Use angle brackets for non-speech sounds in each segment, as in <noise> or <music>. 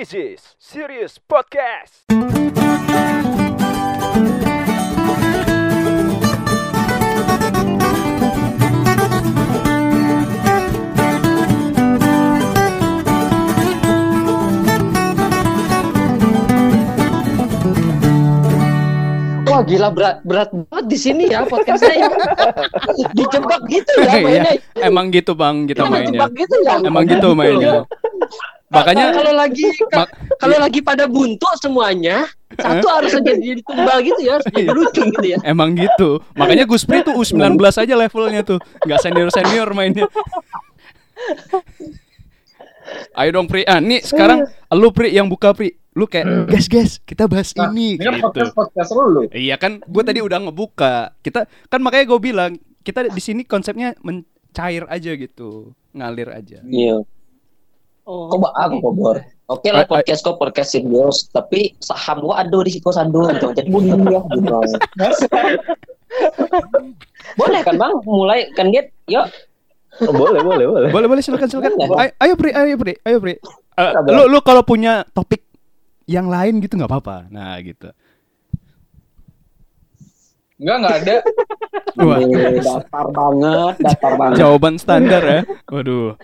This is Serious Podcast. Wah gila berat berat banget di sini ya podcast saya. <laughs> Dijebak gitu ya Iya, mainnya. emang gitu bang kita Kita mainnya. gitu ya. Emang gitu mainnya. <laughs> Makanya kalau lagi kalau lagi pada buntu semuanya satu harus jadi jadi tumbal gitu ya, harus jadi lucu gitu ya. emang gitu. Makanya Gus Pri tuh U19 aja levelnya tuh. Nggak senior-senior mainnya. Ayo dong Pri. Ah, nih sekarang lu Pri yang buka Pri. Lu kayak guys guys kita bahas Nah, ini kan gitu. podcast podcast lu. Iya kan, gue tadi udah ngebuka. Kita kan makanya gue bilang kita di sini konsepnya mencair aja gitu, ngalir aja. Iya. Kok ba- aku kobor. Oke lah Ay- ay- podcast kok podcast serius, tapi saham gua ada di situ sandu gitu. Jadi begini ya gitu. Boleh kan bang? Mulai kan get, yuk. Oh, boleh, boleh, boleh. Boleh boleh silakan silakan. Boleh. Ayo, Pri, ayo Pri, ayo Pri. Eh, Sabar. lu lu kalau punya topik yang lain gitu nggak apa-apa. Nah gitu. Enggak, enggak ada. Wah, Eh, Datar banget, datar banget. jawaban standar ya. Waduh.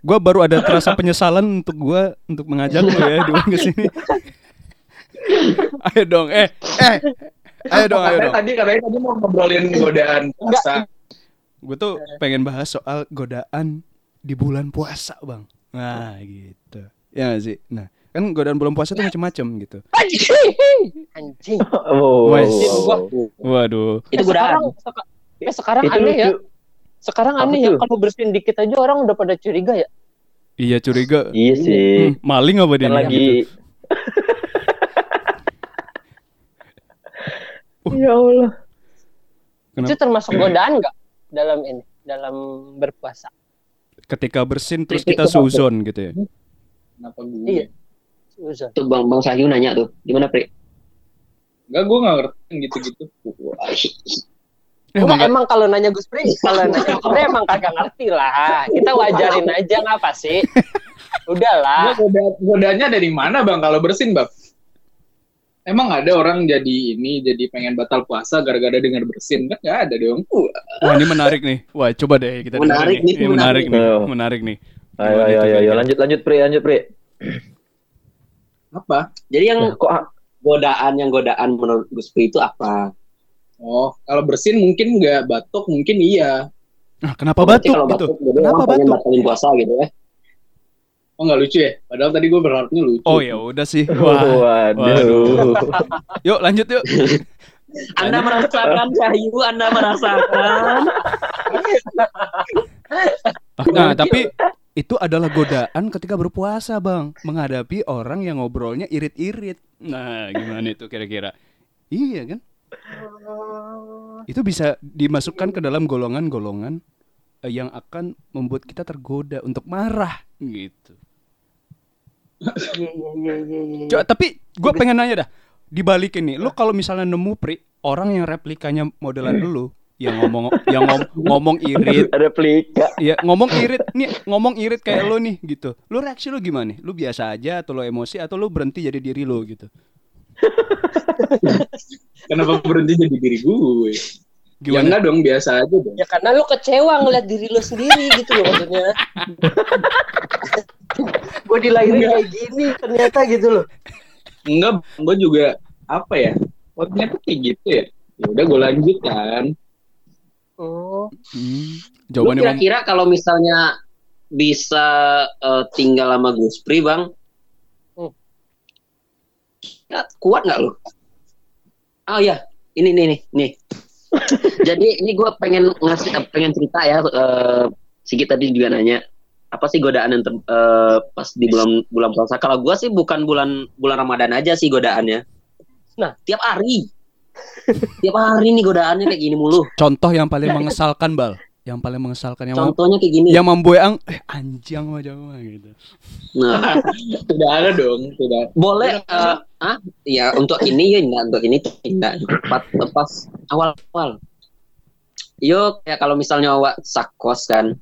Gua baru ada terasa penyesalan untuk gua untuk mengajak lu ya diundang ke sini. ayo dong, eh, eh. Ayo dong, ayo dong. tadi katanya tadi mau ngobrolin godaan puasa. Gue tuh pengen bahas soal godaan di bulan puasa, Bang. Nah, gitu. Ya gak sih? Nah, kan godaan bulan puasa tuh macam-macam gitu. Anjing. Oh. Wes. Gua- Waduh. Itu sekarang, godaan. eh, sekarang aneh ya. Sekarang Apa aneh ya kalau bersihin dikit aja orang udah pada curiga ya. Iya curiga. Iya sih. Hmm, maling apa dia? Lagi Gitu. <laughs> Ya Allah. Kenapa? Itu termasuk godaan nggak dalam ini, dalam berpuasa? Ketika bersin terus kita suzon gitu ya. Kenapa gue? Iya. Uzon. Tuh bang bang Sahyu nanya tuh, gimana Pri? Enggak, gue enggak ngerti yang gitu-gitu. Mangga- emang kalau nanya Gus Pri, kalau <laughs> nanya Gus Pri emang kagak ngerti lah. Kita wajarin aja ngapa sih? Udahlah. Enggak, goda godaannya dari mana, Bang? Kalau bersin, Bang? Emang ada orang jadi ini, jadi pengen batal puasa gara-gara dengar bersin? Kan enggak ada dong. Wah ini menarik nih. Wah coba deh kita dengerin Menarik nih, Ini menarik menarik. nih. Menarik nih. Ayo, ayo, ayo, ayo, lanjut, lanjut, Pri, lanjut, Pri. Apa? Jadi yang Kok ah, godaan yang godaan menurut Gus Pri itu apa? Oh, kalau bersin mungkin enggak, batuk mungkin iya. Nah, kenapa Berarti batuk kalau gitu? batuk, Kenapa batuk? batalin puasa gitu ya? Oh, enggak lucu ya? Padahal tadi gue berharapnya lucu. Oh ya udah sih. <laughs> Wah. waduh. waduh. Yuk lanjut yuk. <laughs> Anda merasakan Sahyu, Anda merasakan. Nah tapi itu adalah godaan ketika berpuasa bang menghadapi orang yang ngobrolnya irit-irit. Nah gimana itu kira-kira? Iya kan? Itu bisa dimasukkan ke dalam golongan-golongan eh, yang akan membuat kita tergoda untuk marah gitu. Iya iya iya iya. Coba, tapi gue pengen nanya dah, dibalikin nih, lu kalau misalnya nemu pri orang yang replikanya modelan lu, yang ngomong yang ngom- ngomong irit, Replika. ya ngomong irit nih, ngomong irit kayak lu nih gitu, lu reaksi lu gimana? nih? Lu biasa aja atau lu emosi atau lu berhenti jadi diri lu gitu? <laughs> Kenapa berhenti jadi diri gue? Ya Gimana? enggak dong, biasa aja dong. Ya karena lu kecewa ngeliat diri lu sendiri gitu loh maksudnya. <laughs> gue dilahirin kayak gini ternyata gitu loh. Enggak, gue juga apa ya? Oh, ternyata kayak gitu ya. Ya udah gue lanjut kan. Oh. Hmm, Lu jawabannya Bang. kira-kira kalau misalnya bisa eh, tinggal sama Gus Pri, Bang? Hmm. Ya, kuat nggak lu? Oh ya, ini nih nih nih. <laughs> Jadi ini gue pengen ngasih eh, pengen cerita ya. eh Sigit tadi juga nanya apa sih godaan yang ter- eh, pas di bulan bulan puasa? Kalau gue sih bukan bulan bulan Ramadan aja sih godaannya. Nah. tiap hari, tiap hari nih godaannya kayak gini mulu. Contoh yang paling mengesalkan bal, yang paling mengesalkan yang Contohnya kayak gini. yang membuang eh anjing mah jangan gitu. Nah, <laughs> Tidak ada dong, tidak. boleh eh, ah ya untuk ini ya enggak untuk ini tidak pas pas awal-awal yo kayak kalau misalnya awak sakos kan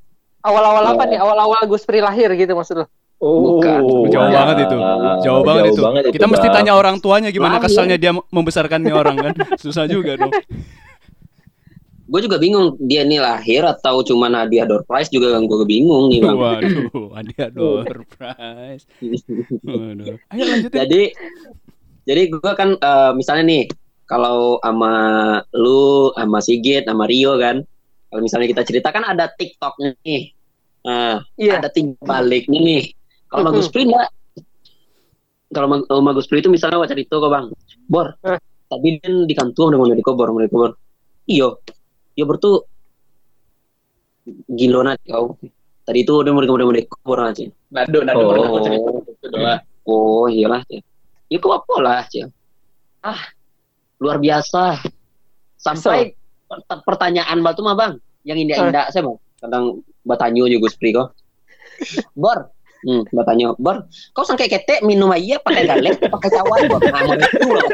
Awal-awal apa Oh. nih? Awal-awal Gus Pri lahir gitu maksud lu? Oh, Bukan. Jauh ya. banget itu. Jauh banget itu. banget Kita mesti Bang. tanya orang tuanya gimana Lahir. kesalnya dia membesarkan nih orang kan. <laughs> Susah juga dong. Gue juga bingung dia ini lahir atau cuma hadiah door prize juga gue bingung nih bang. Waduh, ada door <laughs> prize. Waduh. Ayo lanjutin. jadi jadi gue kan eh, misalnya nih kalau sama lu sama Sigit sama Rio kan kalau misalnya kita cerita kan ada TikToknya nih nah, Iya. ada ting baliknya nih kalau. Magus Pri enggak kalau Mag- kalau Magus Pri itu misalnya wacana itu kok bang bor Eh. tadi kan di kantung udah mau dikobor mau dikobor iyo iyo bor tuh gilo nanti kau tadi itu udah mau dikobor mau dikobor aja Nado, nado Oh. Oh iyalah. Ya kok apa lah Cil. Ah luar biasa. Sampai per- pertanyaan batu mah bang, yang indah-indah saya bang. Kadang batanyo juga Spri kok. Bor, hmm, batanyo. Bor, kau sangkai ketek minum aja pakai galek, pakai cawan bor. Nah, mau itu lah.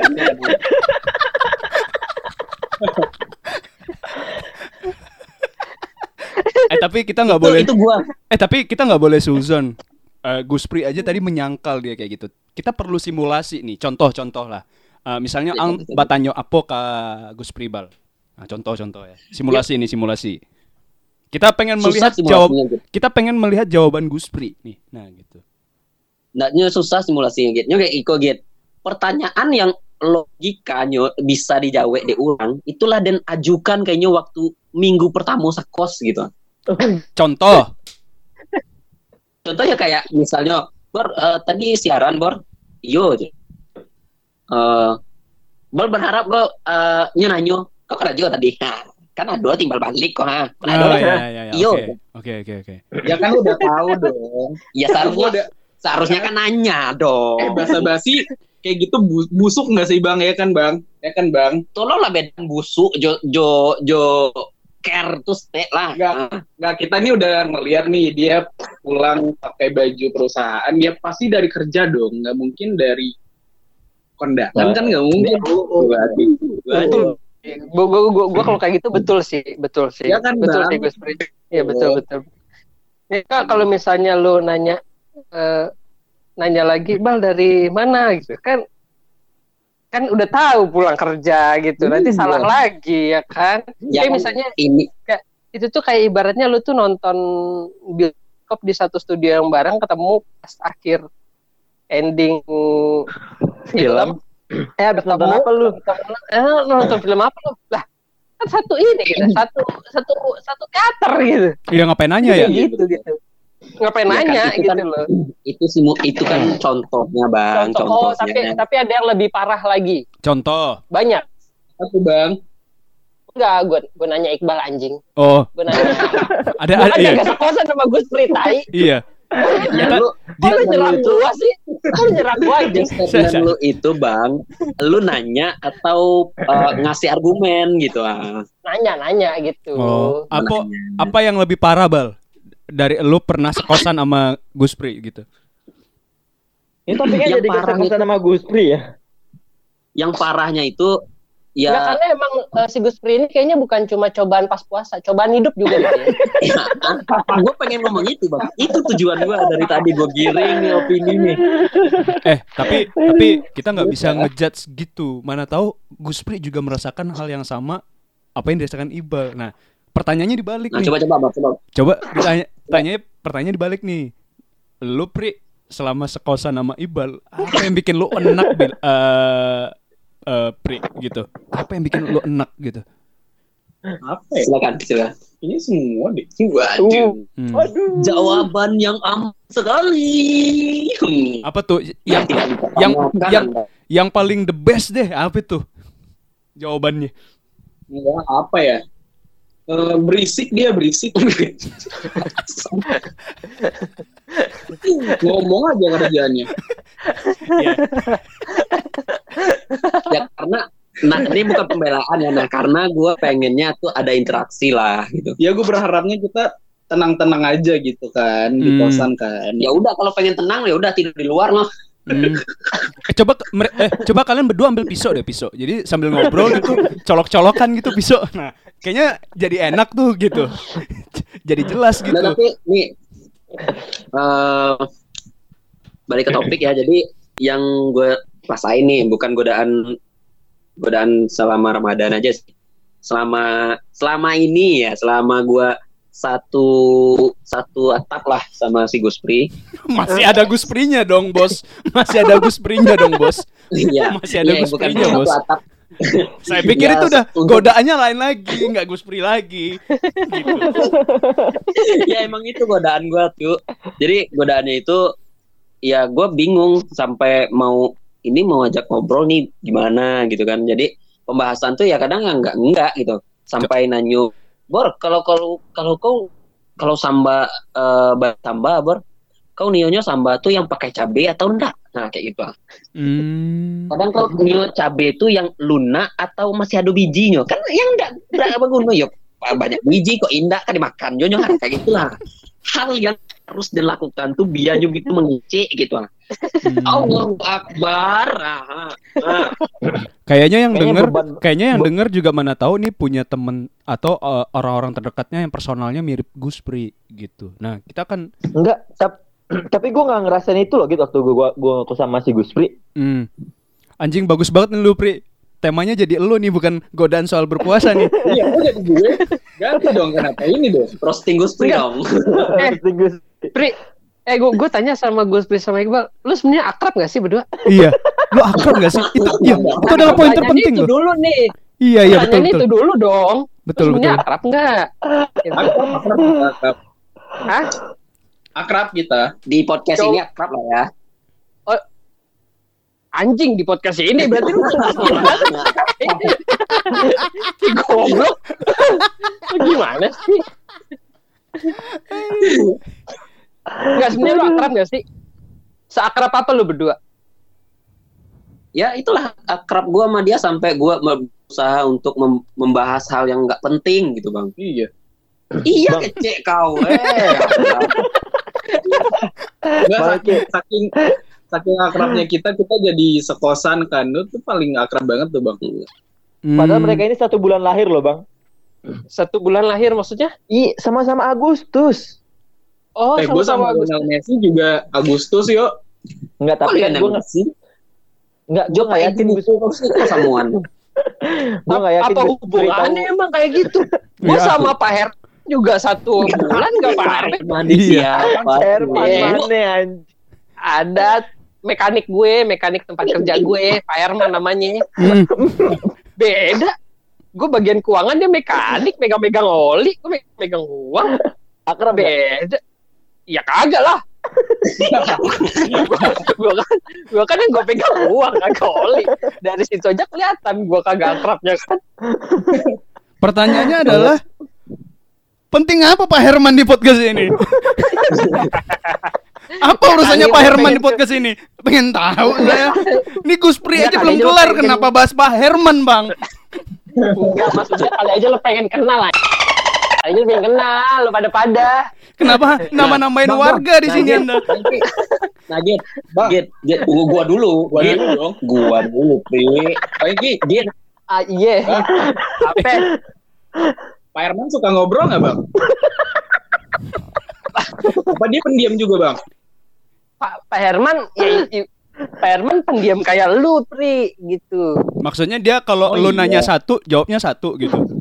Eh tapi kita nggak boleh itu gua. Eh tapi kita nggak boleh suzon. Eh Guspri aja tadi menyangkal dia kayak gitu. Kita perlu simulasi nih. Contoh-contoh lah. Eh, misalnya Iya, ang betul. batanyo apo ka Guspri bal. Nah, contoh-contoh ya. Simulasi ini simulasi. Kita pengen melihat Susah jawab simulasinya gitu. kita pengen melihat jawaban Guspri nih. Nah, gitu. Nggaknya susah simulasinya gitu. Kayak iko gitu. Pertanyaan yang logikanya bisa dijawab di orang, itulah dan ajukan kayaknya waktu minggu pertama sakos gitu. Contoh. Contohnya kayak misalnya, Bor, eh, tadi siaran, Bor. Aja. Eh, Bor berharap Bor eh nyanyo. Kok ada juga tadi? Nah, kan ada timbal balik kok, ha. Kan ada. Oh, ya, ya, ya. Iyo. Oke. Oke, oke. Ya kan udah tahu dong. Ya Gua seharusnya udah seharusnya kan nanya dong. eh basa-basi kayak gitu bu- busuk nggak sih bang ya kan bang ya kan bang Tolonglah beda busuk jo jo jo care terus tek lah. Nggak. Nggak, kita nih udah ngeliat nih dia pulang pakai baju perusahaan ya pasti dari kerja dong nggak mungkin dari kondangan kan nggak mungkin. Betul. Gua, gua, gua, gua kalau kayak gitu betul sih, betul sih. Ya kan, betul Bang? sih, Gus Pri. Iya, betul, Oh. betul. Ya, Kak, kalau misalnya lu nanya eh, nanya lagi, "Bal dari mana?" gitu. Kan kan udah tahu pulang kerja gitu. Nanti Iya. salah lagi ya kan? Ya Kayak kan, misalnya ini itu tuh kayak ibaratnya lu tuh nonton bioskop di satu studio yang bareng ketemu pas akhir ending film. Eh, habis nonton apa lu? Eh, nonton film apa lu? Lah, kan satu ini gitu, satu satu satu kater gitu. Iya ngapain nanya ya? Kayak gitu gitu. Ngapain Ya kan, nanya itu gitu kan loh. itu simu itu kan contohnya bang Contoh, oh, tapi tapi ada yang lebih parah lagi. Contoh. Banyak. Apa bang? Enggak, gue gue nanya Iqbal anjing. Oh, Gue nanya. <laughs> ada ada kan iya. gak sekosan sama Gus Pritai. Iya. Ya, lu Kok lu nyerang gua sih? Kok lu nyerang gua aja? statement lu itu bang lu nanya atau uh, ngasih argumen gitu ah Nanya-nanya gitu. Oh, apa Nanya. apa yang lebih parah, Bal? Dari lu pernah sekosan sama Guspri gitu. kan Ini topiknya Yang jadi parah kesel sama Gus Pri ya. yang parahnya itu Ya, ya, karena emang eh, si Gus Pri ini kayaknya bukan cuma cobaan pas puasa, cobaan hidup juga Bang, ya. <laughs> gue pengen ngomong itu bang itu tujuan gue dari tadi gue giring nih opini nih Eh, tapi tapi kita nggak bisa ngejudge gitu. Mana tahu Guspri juga merasakan hal yang sama apa yang dirasakan Iqbal. Nah, pertanyaannya dibalik nah nih. coba coba bang coba Coba ditanya, tanya pertanyaan dibalik nih. Lu Pri selama sekosan sama Iqbal, apa yang bikin lu enak bil eh eh, Pri gitu? Apa yang bikin lu enak gitu? Apa ya? silakan silakan Ini semua deh. Waduh, Hmm. jawaban yang amat sekali. Hmm. Apa tuh yang Tidak dipertanyakan, yang- yang- Anda. yang paling the best deh? Apa tuh? Jawabannya. Enggak, apa ya? Eh, berisik dia berisik. <laughs> Ngomong aja kerjaannya. ya karena nah ini bukan pembelaan ya nah karena gue pengennya tuh ada interaksi lah gitu Ya gue berharapnya kita tenang-tenang aja gitu kan di Hmm. kosan kan. ya udah kalau pengen tenang ya udah tidur di luar loh Hmm. Eh coba eh coba kalian berdua ambil pisau deh pisau. Jadi sambil ngobrol gitu colok-colokan gitu pisau. Nah, kayaknya jadi enak tuh gitu. <laughs> jadi jelas gitu. Nah, tapi nih eh balik ke topik ya. Jadi yang gue rasain nih bukan godaan godaan selama Ramadan aja sih. Selama selama ini ya, selama gue satu satu atap lah sama si Guspri. <laughs> Masih ada Gusprinya dong, Bos. Masih ada Gusprinya dong, Bos. Iya. <laughs> Masih ada Iya, Gusprinya, Bos. atap. <laughs> Saya pikir Ya, itu udah untuk- godaannya lain lagi, nggak Guspri lagi. Gitu. ya emang itu godaan gue tuh. Jadi godaannya itu ya gue bingung sampai mau ini mau ajak ngobrol nih gimana gitu kan. Jadi pembahasan tuh ya kadang enggak enggak gitu. Sampai nanyu, Bor, kalau kalau kalau kau kalau samba eh ba- samba Bor, kau nionya samba tuh yang pakai cabe atau enggak? Nah, kayak gitu. Hmm. Kadang kau nio cabe itu yang lunak atau masih ada bijinya. Kan yang enggak enggak berguna yuk. Banyak biji kok indah kan dimakan. Nyonya kayak gitulah. Hal yang harus dilakukan tuh biar gitu mengicik gitu. lah. Hmm. Allahu Akbar. Ah, ah. Kayaknya yang beban- kayaknya yang denger juga mana tahu nih punya temen atau uh, orang-orang terdekatnya yang personalnya mirip Guspri gitu. Nah, kita kan Enggak, tap- <clears throat> tapi gue nggak ngerasain itu loh gitu waktu gue gua, gua ngaku sama si Guspri. hmm, anjing bagus banget nih lu, Pri. Temanya jadi elu nih bukan godaan soal berpuasa nih. <laughs> Iya, kok jadi gue? Ganti dong, kenapa ini dong? Roasting Gus Pri dong. <laughs> Eh. Gus- Pri, eh gue gue tanya sama Gus Pri sama Iqbal, lu sebenarnya akrab gak sih berdua? iya. Lu akrab gak sih? Itu iya, itu adalah poin terpenting itu loh. dulu nih. Iya, iya betul betul. itu dulu dong. Betul lu sebenarnya betul. akrab nggak? Gitu. Akrab, akrab, akrab. Hah? Akrab kita. Di podcast Coba. ini akrab lah ya. Anjing di podcast ini berarti lu Si <laughs> goblok. Gimana sih? Enggak sebenarnya lu akrab gak sih? Seakrab apa lu berdua? Ya itulah akrab gua sama dia sampai gua berusaha untuk mem- membahas hal yang nggak penting gitu bang. Iya. Iya Bang. kecek kau. Eh. <laughs> Balik saking, saking saking akrabnya kita kita jadi sekosan kan itu paling akrab banget tuh bang Padahal Hmm. mereka ini satu bulan lahir loh bang. Satu bulan lahir maksudnya? Ih, sama-sama Agustus. Oh, eh gue sama Agus. Lionel Messi juga Agustus yuk Enggak, tapi kan Lionel gue nggak Messi? nggak gue nggak yakin itu samuan. <laughs> gue nggak yakin apa hubungannya emang kayak gitu? <laughs> Gua Iya. sama Pak Her juga satu bulan gak apa-apa. Mandi Iya. siapa? Herman Iya. mana anj- Ada mekanik gue, mekanik tempat kerja gue, Pak Herman namanya. Hmm. Beda. Gue bagian keuangan dia mekanik, megang-megang oli, gue me- megang uang. Akrab nggak? Beda. Ya kagak lah. gue kan, gue kan yang gue pegang uang kagak oli. Dari situ aja kelihatan gue kagak akrabnya kan. Pertanyaannya adalah penting apa Pak Herman di podcast ini? apa urusannya Pak Herman di podcast ini? Pengen tahu saya. <laughs> Ini Guspri Enggak, aja belum kelar kenapa bahas Pak Herman, Bang? Enggak, maksudnya kali aja lo pengen kenal lah. Kali aja lo pengen kenal, lo pada-pada. Kenapa nama-namain Bang, warga di Nah, sini Git, Anda? Nah, Git, Git, Git, tunggu gua dulu. gua dulu dong gua dulu, Pri. Baik Ki, Git, Ah, iya. Apa? Pak Herman suka ngobrol nggak bang apa dia pendiam juga bang Pak, Pak Herman, ya, Pak Herman pendiam kayak lu, Pri, gitu. Maksudnya dia kalau Oh, lu iya. nanya satu, jawabnya satu gitu.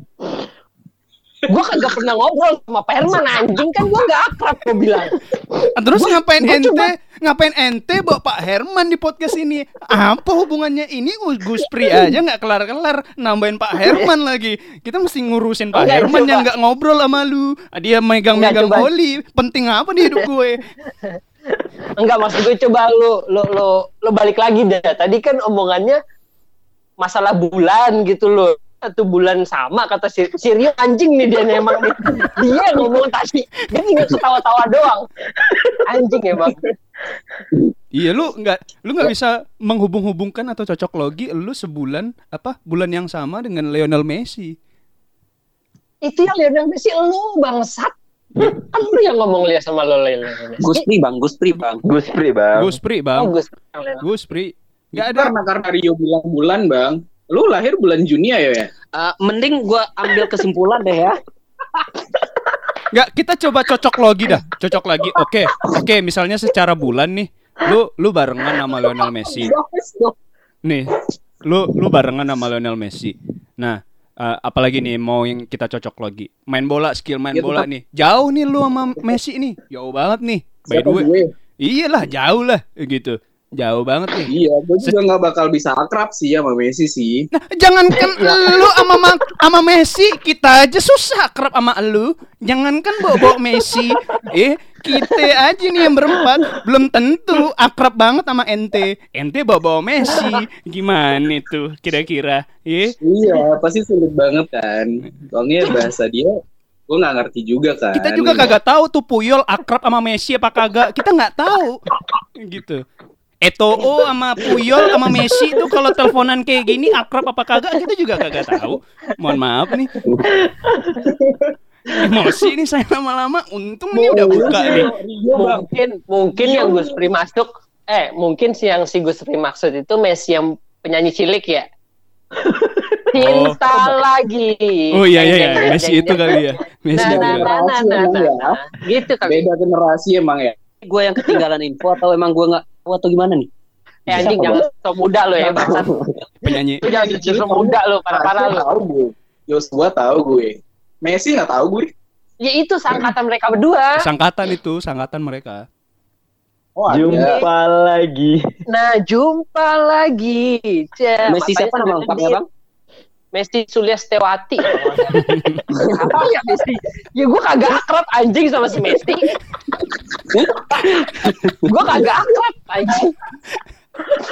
Gua kagak pernah ngobrol sama Pak Herman, anjing kan gua gak akrab, gua bilang. Ah, Terus ngapain gua ente? cuma- Ngapain ente bawa Pak Herman di podcast ini? Apa hubungannya ini Gus Guspri aja nggak kelar-kelar nambahin Pak Herman lagi. Kita mesti ngurusin Pak Enggak, Herman coba. yang nggak ngobrol sama lu. Ah, Dia megang-megang Enggak, coba. oli. Penting apa di hidup gue? Enggak, maksud gue coba lu, lu, lu, lu balik lagi dah. Tadi kan omongannya masalah bulan gitu loh. Satu bulan sama kata si Sirio anjing nih dia emang nih. Dia yang ngomong tadi. Dia tinggal ketawa-tawa doang. Anjing emang. Iya lu nggak lu nggak bisa menghubung-hubungkan atau cocok logi lu sebulan apa bulan yang sama dengan Lionel Messi. Itu yang Lionel Messi lu bangsat. Kan lu yang ngomong lihat sama lo Lionel Messi. Gus Pri, Bang, Gus Pri, Bang. Guspri bang. Guspri Oh, bang, Gus. Lionel. Guspri nggak ada. karena karena Rio bilang bulan bang lu lahir bulan Juni ya ya Eh, mending gua ambil kesimpulan deh ya. Nggak kita coba cocok logi dah, cocok lagi. Oke, oke misalnya secara bulan nih lu lu barengan sama Lionel Messi. Nih, lu lu barengan sama Lionel Messi. Nah, eh, apalagi nih mau yang kita cocok lagi. Main bola, skill main Ya, bola tetap. nih. Jauh nih lu sama Messi nih. Jauh banget nih. By the way. gue? Iyalah, jauh lah gitu. Jauh banget nih. Iya, gue juga nggak bakal bisa akrab sih sama Messi sih. Nah, jangankan lu sama Ma- sama Messi, kita aja susah akrab sama lu. Jangankan bawa-bawa Messi. Eh, kita aja nih yang berempat belum tentu akrab banget sama ente. Ente bawa-bawa Messi. Gimana tuh kira-kira? Eh, Iya, pasti sulit banget kan. Soalnya bahasa dia, gue nggak ngerti juga kan. kita juga kagak tahu tuh Puyol akrab sama Messi apa kagak. Kita nggak tahu. Gitu. Eto'o sama Puyol sama Messi tuh kalau teleponan kayak gini akrab apa kagak kita juga kagak tahu. Mohon maaf nih. <laughs> Emosi nih saya lama-lama. Untung nih udah buka nih. Mungkin mungkin yang Gus Pri masuk eh mungkin si yang si Gus Pri maksud itu Messi yang penyanyi cilik ya <laughs> cinta lagi Oh iya iya, iya. Messi itu kali ya. Messi nah, itu nah, nah, nah, nah, nah, nah. gitu kali Beda generasi emang ya. Gue yang ketinggalan info atau emang gue nggak tahu atau gimana nih? eh anjing jangan so muda lo ya bangsat Penyanyi. lu jangan justru muda lo parah-parah lo tahu gue. Joshua tahu gue. Messi nggak tahu gue. ya itu sangkatan mereka berdua Sangkatan itu, sangkatan mereka. Oh, ada. Jumpa lagi. nah jumpa lagi Messi siapa nama lengkapnya bang? Messi Suliastewati <laughs> apa ya Messi ya gue kagak akrab anjing sama si Messi gue kagak akrab anjing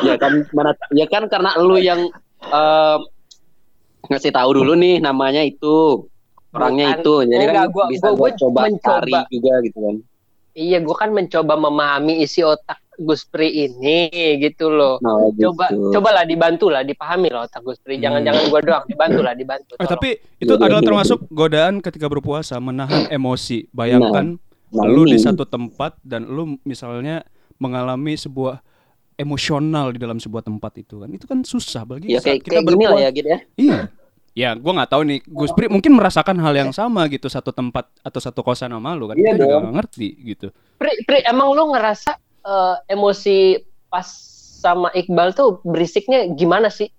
ya kan mana? Ya kan karena lu yang eh, ngasih tahu dulu nih namanya itu orangnya Bukan. itu, jadi kan Enggak, gua- bisa gua- gua gua coba mencoba. cari juga gitu kan. Iya, gue kan mencoba memahami isi otak Gus Pri ini gitu loh. Nah, Coba, gitu. cobalah dibantu lah, dipahami lah otak Gus Pri. Jangan-jangan gue doang, dibantu lah, dibantu. Eh, tapi itu adalah termasuk godaan ketika berpuasa, menahan emosi. Bayangkan Nah, lu di satu tempat dan lu misalnya mengalami sebuah emosional di dalam sebuah tempat itu kan. Itu kan susah bagi ya kayak kayak gini lah ya gitu ya. Iya. Ya, gua nggak tahu nih. Gus Pri mungkin merasakan hal yang sama gitu satu tempat atau satu kosan sama lu kan. Iya Kita juga dong. nggak ngerti gitu. Pri, Pri, emang lu ngerasa eh, emosi pas sama Iqbal tuh berisiknya gimana sih?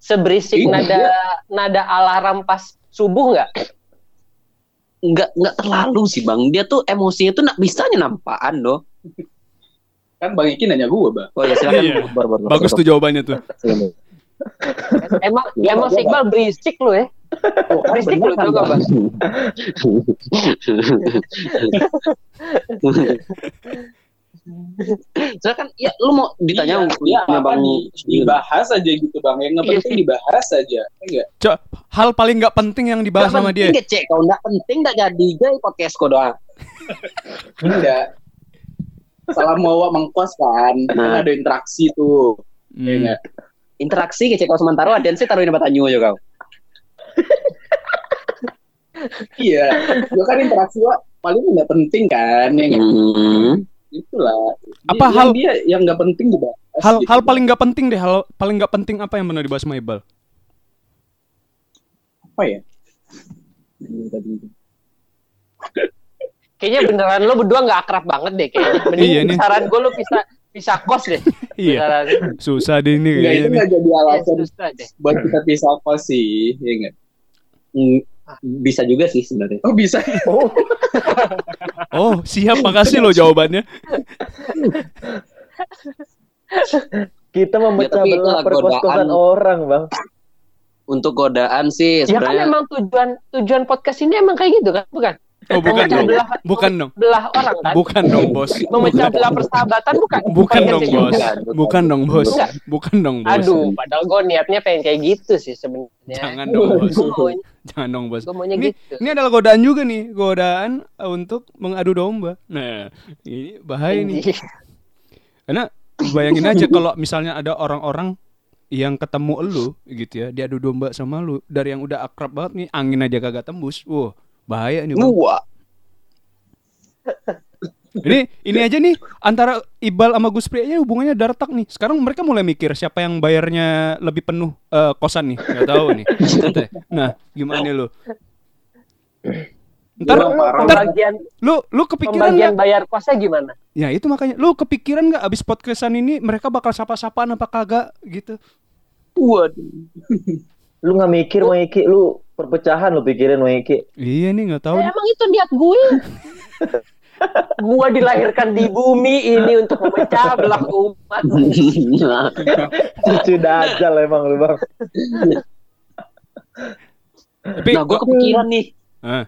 Seberisik Iya. nada nada alarm pas subuh nggak? Enggak enggak terlalu sih bang. Dia tuh emosinya tuh nak bisanya nampaan doh. Kan Bang Iki nanya gue, Bang. Oh ya silakan. Iya. Bor, bor, bor, Bagus tuh jawabannya tuh. Emang Iya, emang si Iqbal berisik lu ya? Oh, Berisik lu juga, Bang? <laughs> Saya kan ya lu mau ditanya Iya, iya, bang di, dibahas aja gitu, Bang. Yang nggak Iya penting dibahas aja. Ya nggak? Cok, hal paling nggak penting yang dibahas sama dia. Penting cek kalau enggak penting enggak jadi gay podcast kok doang. <laughs> Enggak. Salah mau mengkos kan. Kan Nah. ada interaksi tuh. Ya Hmm. nggak? Interaksi kecek kalau sementara dan sih taruhin tempat tanyu aja kau. <laughs> Iya. Gue kan interaksi Wak, paling nggak penting kan. Ya nggak? Hmm. Itulah. Apa Dia- hal- dia yang nggak penting dibahas. Hal gitu. hal paling nggak penting deh, hal paling nggak penting apa yang pernah dibahas sama Iqbal? apa ya? <laughs> Kayaknya beneran lu berdua nggak akrab banget deh kayaknya. <laughs> Mending Iya nih. saran gue lu bisa bisa kos deh. <laughs> Iya, Beneran. susah deh ini kayaknya nggak jadi Ya, alasan susah deh. buat kita pisah apa sih, ya? Bisa juga sih sebenarnya. Oh bisa. Oh, <laughs> siap, makasih lo jawabannya. Kita memecah Ya, belah godaan. orang, Bang. Untuk godaan sih Ya kan sebenarnya emang tujuan tujuan podcast ini emang kayak gitu kan, bukan? Oh, bukan Memecah dong. belah, Bukan dong. belah orang kan? Bukan dong, Bos. Memecah belah persahabatan bukan? Bukan Bukan dong, Bos. bukan. Bukan dong, Bos. Bukan. Bukan dong, Bos. Aduh, padahal gue niatnya pengen kayak gitu sih sebenarnya. Jangan dong, Bos. <laughs> Jangan dong, Bos. Ini, gitu. ini adalah godaan juga nih, godaan eh, untuk mengadu domba. Nah, ini bahaya nih. Anjing. Karena bayangin aja kalau misalnya ada orang-orang yang ketemu elu gitu ya, diadu domba sama lu dari yang udah akrab banget nih, angin aja kagak tembus. Wah, bahaya nih, Bang. Ini ini aja nih antara Ibal sama Gus Pri aja hubungannya dartak nih. Sekarang mereka mulai mikir siapa yang bayarnya lebih penuh eh, kosan nih. Nggak tahu nih. Nah, gimana nih lu? Ntar, parah. ntar pembagian lu lu kepikiran pembagian nggak? bayar kosnya gimana? Ya itu makanya lu kepikiran nggak abis podcastan ini mereka bakal sapa-sapaan apa kagak gitu? Waduh. <laughs> Lu nggak mikir mau Iki, lu perpecahan lu pikirin mau Iki. Iya nih nggak tahu. Ya, emang itu niat gue. <laughs> gua dilahirkan di bumi ini untuk memecah belah umat. Cucu dajal emang lu bang. Tapi nah, gue kepikiran nih. Ah,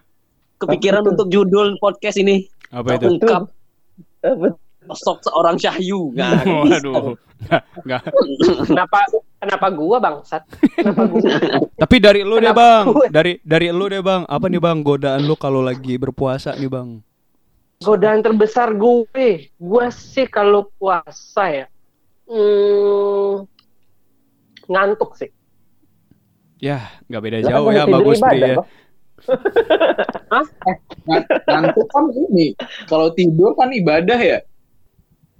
Kepikiran untuk judul podcast ini. apa itu? Terungkap Apa? sosok seorang Syahyu. Nah, <laughs> Waduh. Nggak, nggak. Kenapa kenapa gua bangsat? Kenapa gua? Tapi dari lu deh Kenapa bang, gue? dari dari lu deh bang, apa nih bang godaan lu kalau lagi berpuasa nih bang? Godaan terbesar gue, gue sih kalau puasa ya, hmm, ngantuk sih. Ya nggak beda jauh kan ya tidur bagus Pri ya. Ngan- Ngantuk kan ini. Kalau tidur kan ibadah ya.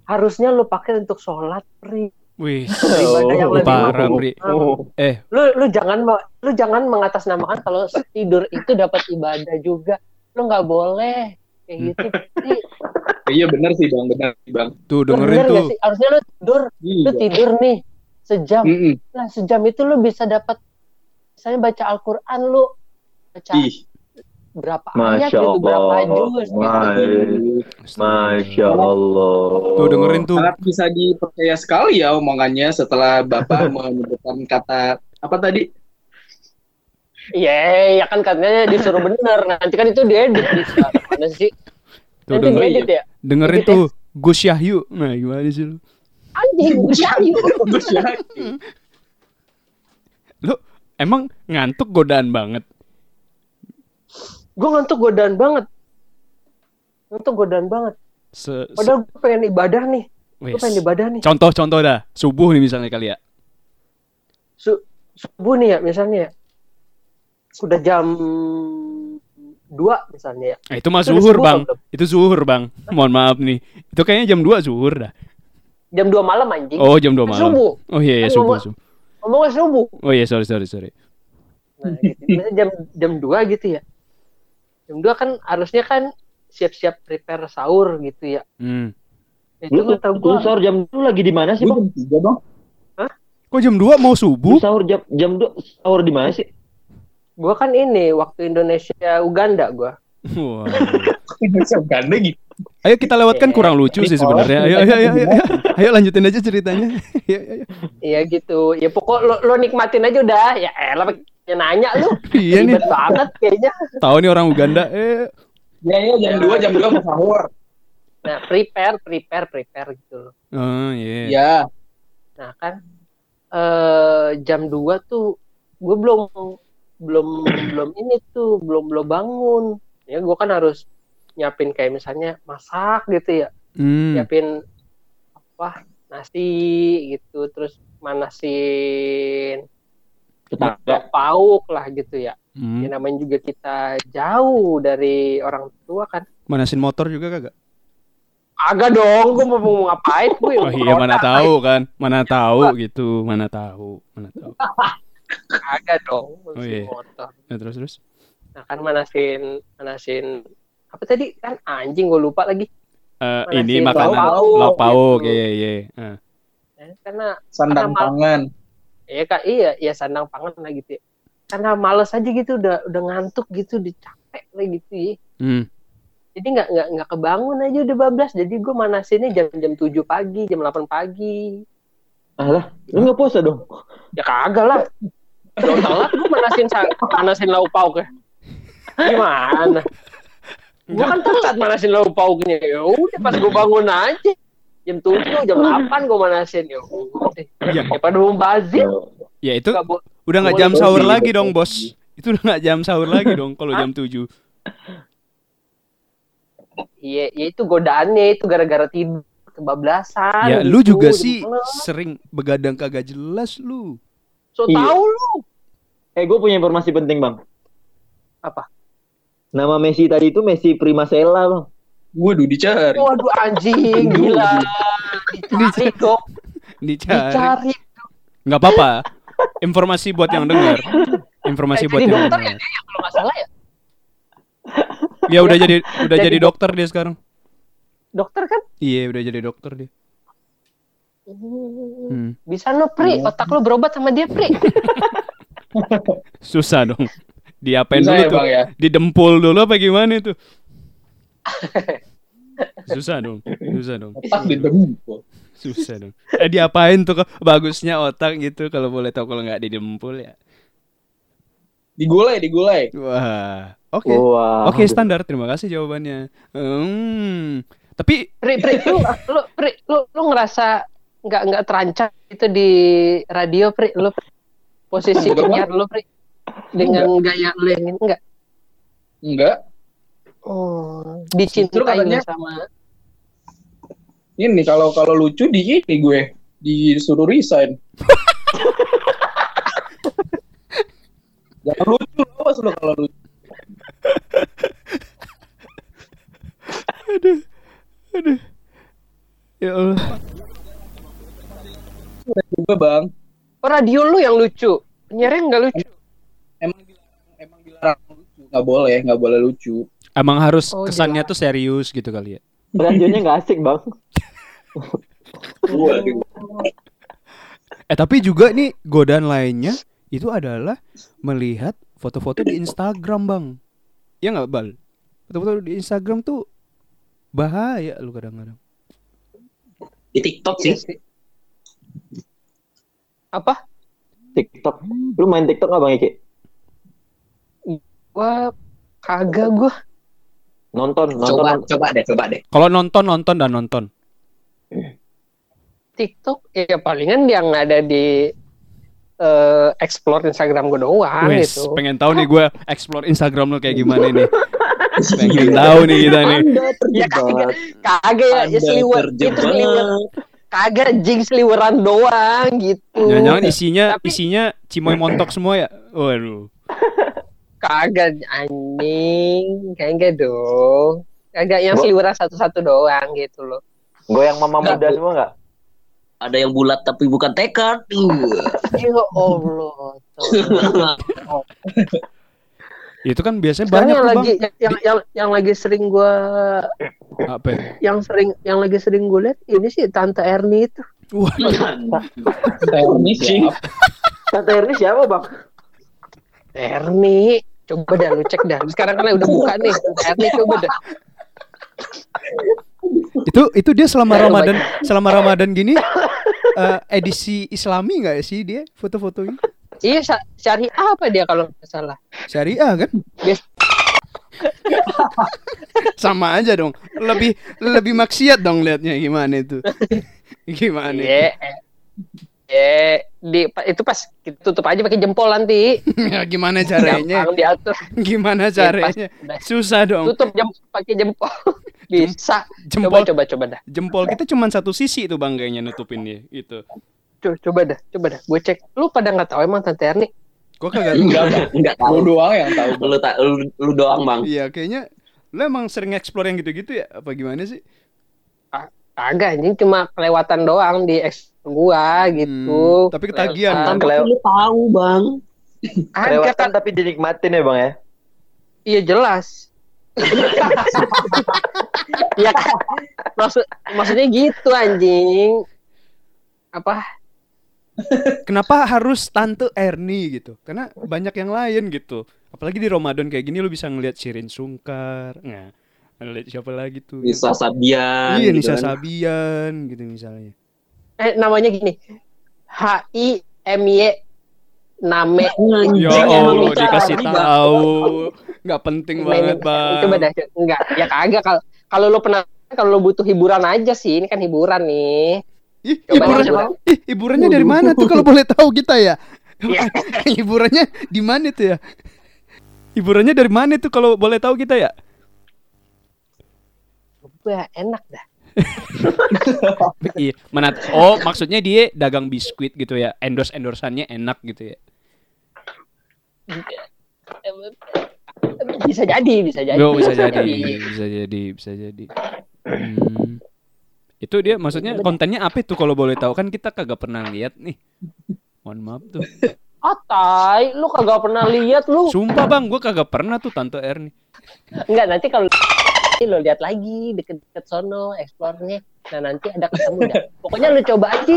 Harusnya lu pakai untuk sholat, Pri. Wih, Oh, lebih parah. Pri. Oh. Eh, Lu lu jangan lu jangan mengatasnamakan kalau tidur itu dapat ibadah juga. Lu nggak boleh kayak gitu. <laughs> Iya benar sih bang, benar sih bang. tuh Lu dengerin bener tuh. sih? Harusnya lu tidur, lu Iya. tidur nih sejam. Mm-mm. Nah, sejam itu lu bisa dapat misalnya baca Al-Qur'an lu baca Ih, berapa ayat Masya gitu, berapa Allah. juz gitu. Masya- Masya Allah. Tuh dengerin tuh. sangat bisa dipercaya sekali ya omongannya setelah bapak <laughs> menyebutkan kata apa tadi? Iya, ya kan katanya disuruh bener. Nanti kan itu diedit bisa. Mana sih? Tuh Nanti dengerin, diedit ya. dengerin Edit ya. tuh Gus Yahyu. Nah, gimana sih lu? Anjing, Syayu. Gus Yahyu. Lu emang ngantuk godaan banget. Gue ngantuk godaan banget. Ngantuk godaan banget. Se, se- Padahal gue pengen ibadah nih. Gue pengen ibadah nih. Contoh-contoh dah. Subuh nih misalnya kali ya. Su subuh nih ya misalnya ya. Sudah jam 2 misalnya ya. Eh, itu mah zuhur, Bang. belum? Itu zuhur, Bang. Mohon maaf nih. Itu kayaknya jam 2 zuhur dah. Jam 2 malam anjing. Oh, jam 2 malam. Subuh. Oh iya, iya Kan subuh, ngomong- subuh. Ngomongnya subuh. Oh iya, sorry, sorry, sorry. Nah, gitu. Jam jam 2 gitu ya. Jam 2 kan harusnya kan siap-siap prepare sahur gitu ya. Hmm. Itu Lu, nggak tahu gua. sahur jam lu lagi di mana sih bang? jam tiga bang. Kok jam 2 mau Lu subuh? sahur jam jam dua sahur di mana sih? Gua kan ini waktu Indonesia Uganda gua. Wah. Indonesia Uganda gitu. Ayo kita lewatkan Eh, kurang lucu sih sebenarnya. Ayo, ayo, ayo, ayo, ayo. <laughs> Ayo lanjutin aja ceritanya. <laughs> Iya gitu. Ya pokok lo, lo nikmatin aja udah. Ya elah pakai nanya lu. <laughs> Iya nih, banget kayaknya. tahu nih orang Uganda. Eh, Ya ya jam dua jam dua mau sahur. Nah, prepare, prepare, prepare gitu loh. oh iya. Ya. Nah, kan eh jam 2 tuh gue belum belum belum ini tuh, belum belum bangun. Ya gue kan harus nyiapin kayak misalnya masak gitu ya. Hmm. Nyiapin apa? Nasi gitu, terus manasin Tetangga. pauk lah gitu ya. Hmm. Ya namanya juga kita jauh dari orang tua kan. Manasin motor juga kagak? Agak dong, gue mau mau ngapain gue? <laughs> Oh iya mana tahu kan, mana tahu gitu, mana tahu, mana tahu. <laughs> Agak dong, Oh, iya. motor. Nah, terus terus. Nah kan manasin, manasin apa tadi kan anjing gue lupa lagi. Eh, Manasin ini makanan lauk pauk gitu. iya iya. Eh. Ya, karena Sandang Karena pangan. ya kak iya ya sandang pangan lah gitu ya. Karena males aja gitu udah udah ngantuk gitu, udah capek lah gitu ya. Hmm. Jadi nggak nggak nggak kebangun aja udah bablas. Jadi gue manasinnya jam jam 7 pagi, jam 8 pagi. Alah, lu nggak puasa dong? Ya kagak lah. Kalau telat gue manasin sa- manasin lauk pauk ya. Gimana? Gue kan telat manasin lauk pauknya. Ya udah pas gue bangun aja. Jam 7, jam 8 gue manasin. Ya udah. Ya. Ya pada membazir. Ya itu udah nggak jam sahur lagi dong, Bos. Itu udah nggak jam sahur lagi dong kalau jam 7. Iya, ya itu godaannya itu gara-gara tidur kebablasan. Ya gitu. lu juga sih sering begadang kagak jelas lu. So Iya. tahu lu. Eh, gue punya informasi penting bang. Apa? Nama Messi tadi itu Messi Primasela bang. Waduh dicari. Waduh anjing gila. Dicari kok, Dicari. dicari. Nggak apa-apa. Informasi buat yang dengar. Informasi Eh, buat jadi yang dokter ya dengar. dia ya kalau nggak salah ya. Ya udah jadi udah jadi dokter dia sekarang. Dokter kan? Iya, udah jadi dokter dia. Hmm. Bisa no, Pri. Otak lu berobat sama dia, Pri. <laughs> Susah dong. Diapain Bisa dulu ya, tuh? Bang, ya? Didempul dulu apa gimana itu? Susah dong. Susah dong. Otak didempul. Susah dong. Eh diapain tuh kok bagusnya otak gitu kalau boleh tahu kalau nggak didempul ya. Digulai, digulai. Wah. Oke. Wah. Oke, standar. Terima kasih jawabannya. Hmm. Tapi Pri, Pri, lu, lu, Pri, lu, lu ngerasa nggak nggak terancam itu di radio, Pri? Lu posisi Enggak, penyiar lu, Pri? Dengan gaya lu yang ini enggak? Enggak. Oh, dicintai katanya- sama Ini kalau kalau lucu di ini gue disuruh resign. Jangan lucu awas lu kalau lucu. ya Allah. Juga bang. Oh, radio lu yang lucu. Penyiarnya nggak lucu. Emang dilarang, emang dilarang lucu. Nggak boleh, nggak boleh lucu. Emang harus Oh, kesannya tuh serius gitu kali ya. Radionya nggak asik bang. Eh tapi juga nih godaan lainnya itu adalah melihat foto-foto di Instagram bang. Ya nggak bal? Foto-foto di Instagram tuh bahaya lu kadang-kadang. Di TikTok sih. Apa? TikTok. Lu main TikTok nggak bang Iki? Gua kagak gua. Nonton, nonton. Coba, nonton. coba deh, coba deh. Kalau nonton nonton dan nonton. TikTok ya palingan yang ada di eh, explore Instagram gue doang Wes, gitu. pengen tahu nih gue explore Instagram lu kayak gimana nih. <laughs> pengen tahu nih kita nih. Ya kagak, kagak ya, ya seliwer itu seliwer. Kagak jing seliweran doang gitu. Jangan-jangan isinya Tapi- isinya cimoy montok semua ya. Waduh. <laughs> Kagak anjing, kagak dong. Kagak yang seliweran satu-satu doang gitu loh. Goyang mama Nggak, muda Bu. semua nggak? Ada yang bulat tapi bukan tekad. <laughs> Ya Allah. <laughs> Itu kan biasanya Sekarang banyak yang tuh, Bang. lagi yang, yang yang lagi sering gua Apa? ya? yang sering yang lagi sering gue lihat ini sih tante Erni itu. Wah, Ini siapa? Tante Erni siapa bang? Erni, coba dah lu cek dah. Sekarang kan udah buka nih. Tante Erni coba dah. itu itu dia selama Ya, Ramadan selama Ramadan gini eh, edisi Islami nggak sih dia foto-fotonya? Iya, sy- syariah apa dia kalau nggak salah? Syariah kan? Bias- <laughs> Sama aja dong. Lebih lebih maksiat dong liatnya gimana itu. <laughs> Gimana? Iya. Eh, di itu pas kita tutup aja pakai jempol nanti. <laughs> Ya, gimana caranya? Gampang diatur. Gimana Ya, caranya? Susah dong. Tutup jam pakai jempol. Bisa. Jempol Coba coba coba dah. jempol kita cuma satu sisi itu bang kayaknya nutupin dia itu. Co- Coba dah, coba dah. Gue cek. Lu pada nggak tahu emang tante Erni? Kok kagak? Enggak, enggak, enggak tahu. Lu doang yang tahu. Lu, tak lu, lu doang, Bang. Iya kayaknya lo emang sering explore yang gitu-gitu ya? Apa gimana sih? Kagak, ini cuma kelewatan doang di eks gua gitu. Hmm, tapi ketagihan, kan? Kelewat- Lu tahu, Bang. Kelewatan kan? tapi dinikmatin ya bang ya? Iya jelas. <laughs> ya kan? Maksud maksudnya gitu anjing. Apa? Kenapa harus tante Erni gitu? Karena banyak yang lain gitu. Apalagi di Ramadan kayak gini lu bisa ngeliat Shirin Sungkar, nggak? Ngeliat siapa lagi tuh? Nisa Sabian. Iya gitu Nisa kan. Sabian gitu misalnya. Eh namanya gini. H I M Y Name. Anjing, Ya Allah dikasih Bang. tahu, nggak penting banget bang. Coba dah, coba. enggak. Ya kagak kalau kalau lu pernah kalau lu butuh hiburan aja sih, ini kan hiburan nih. Ih, hiburan, ih, hiburannya dari mana tuh kalau boleh tahu kita ya? Iya. <laughs> hiburannya di mana tuh ya? Hiburannya dari mana tuh kalau boleh tahu kita ya? Wah, enak dah. <laughs> Iya, mana? Oh, maksudnya dia dagang biskuit gitu ya? Endorse endorsannya enak gitu ya? Bisa jadi, bisa jadi. Oh, bisa jadi, bisa jadi, bisa jadi. Hmm. Itu dia maksudnya kontennya apa tuh kalau boleh tahu kan kita kagak pernah lihat nih. Mohon maaf tuh. Ah, tai, lu kagak pernah lihat lu. Sumpah bang, gue kagak pernah tuh Tante Erni. Enggak, nanti kalau lo lihat lagi deket-deket sono eksplornya. Nah, nanti ada ketemu dah. Pokoknya lu coba aja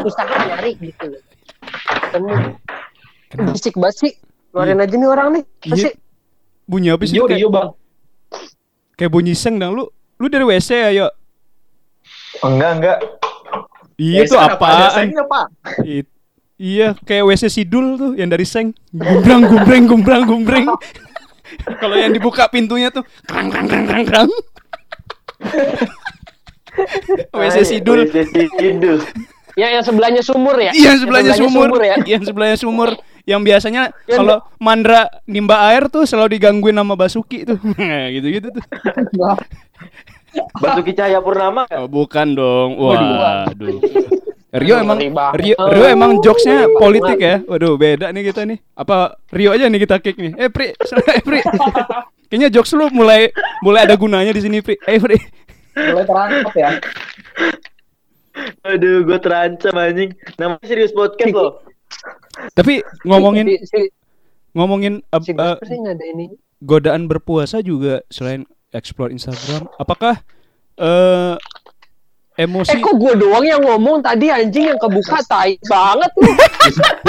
usaha nyari gitu loh. Ketemu. Bisik banget sih. Keluarin aja nih orang nih. Apa Iya. sih? Bunyi apa sih? Kayak, Rio bang. kayak bunyi seng dong lu. Lu dari WC ya, yuk. Enggak, enggak. Iya tuh sekarang apa? Pak? It- iya, kayak WC Sidul tuh yang dari seng. Gumbrang, gumbreng, gumbrang, gumbreng. <laughs> Kalau yang dibuka pintunya tuh krang krang krang krang krang. <laughs> WC Sidul. WC Sidul. <laughs> Ya, yang sebelahnya sumur ya? Iya, sebelahnya sumur. ya? Yang sebelahnya sumur. Yang biasanya Yang- kalau Mandra nimba air tuh selalu digangguin sama Basuki tuh. gitu-gitu tuh. Basuki Cahaya Purnama. Oh, bukan dong. Waduh. Rio Aduh, emang ngeri banget. Rio, Rio emang jokesnya politik ya. Waduh, beda nih kita nih. Apa Rio aja nih kita kick nih. Eh, Pri, <laughs> eh, Pri. Kayaknya jokes lu mulai mulai ada gunanya di sini, Pri. Eh, Pri. Mulai terangkat ya. Aduh, gue terancam anjing. Namanya serius podcast loh. Tapi ngomongin ngomongin uh, si uh, godaan berpuasa juga selain explore Instagram, apakah eh Eh emosi kok gue doang yang ngomong tadi anjing yang kebuka tai banget lu.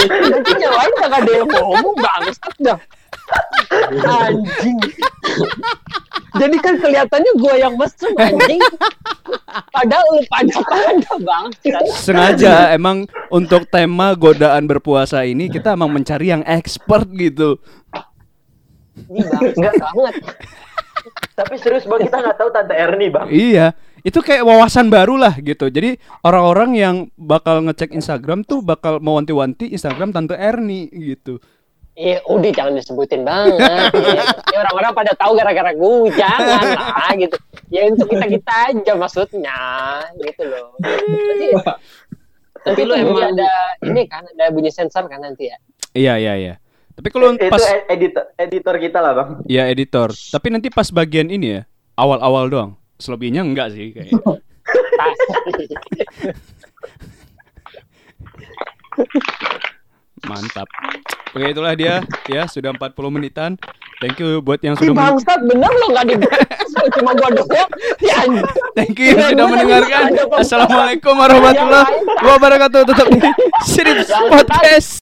Anjing yang lain kagak ada yang ngomong banget dah. Anjing. Jadi kan kelihatannya gue yang mesum anjing. Padahal lu pada pada banget sengaja emang untuk tema godaan berpuasa ini kita emang mencari yang expert gitu. Ini bangsat banget. Tapi serius bang, kita nggak tahu Tante Erni bang. Iya, itu kayak wawasan baru lah gitu. Jadi orang-orang yang bakal ngecek Instagram tuh bakal mewanti-wanti Instagram Tante Erni gitu. Eh, udah jangan disebutin banget. <laughs> Ya, orang-orang pada tahu gara-gara gue, jangan lah gitu. Ya untuk kita kita aja maksudnya, gitu loh. Nanti, nanti lu emang ada ini kan, ada bunyi sensor kan nanti ya. Iya, iya, iya. Tapi kalau Itu pas ed- editor, editor kita lah bang. ya editor, tapi nanti pas bagian ini ya, awal-awal doang. Selebihnya enggak sih kayaknya. <laughs> Mantap. Oke, itulah dia ya sudah 40 menitan. Thank you buat yang sudah men- bangsat bener lo nggak dibahas, cuma gua doang. Anjing. Thank you yang Iya, sudah mendengarkan. Assalamualaikum warahmatullahi wabarakatuh. Tetap di Sirip Podcast.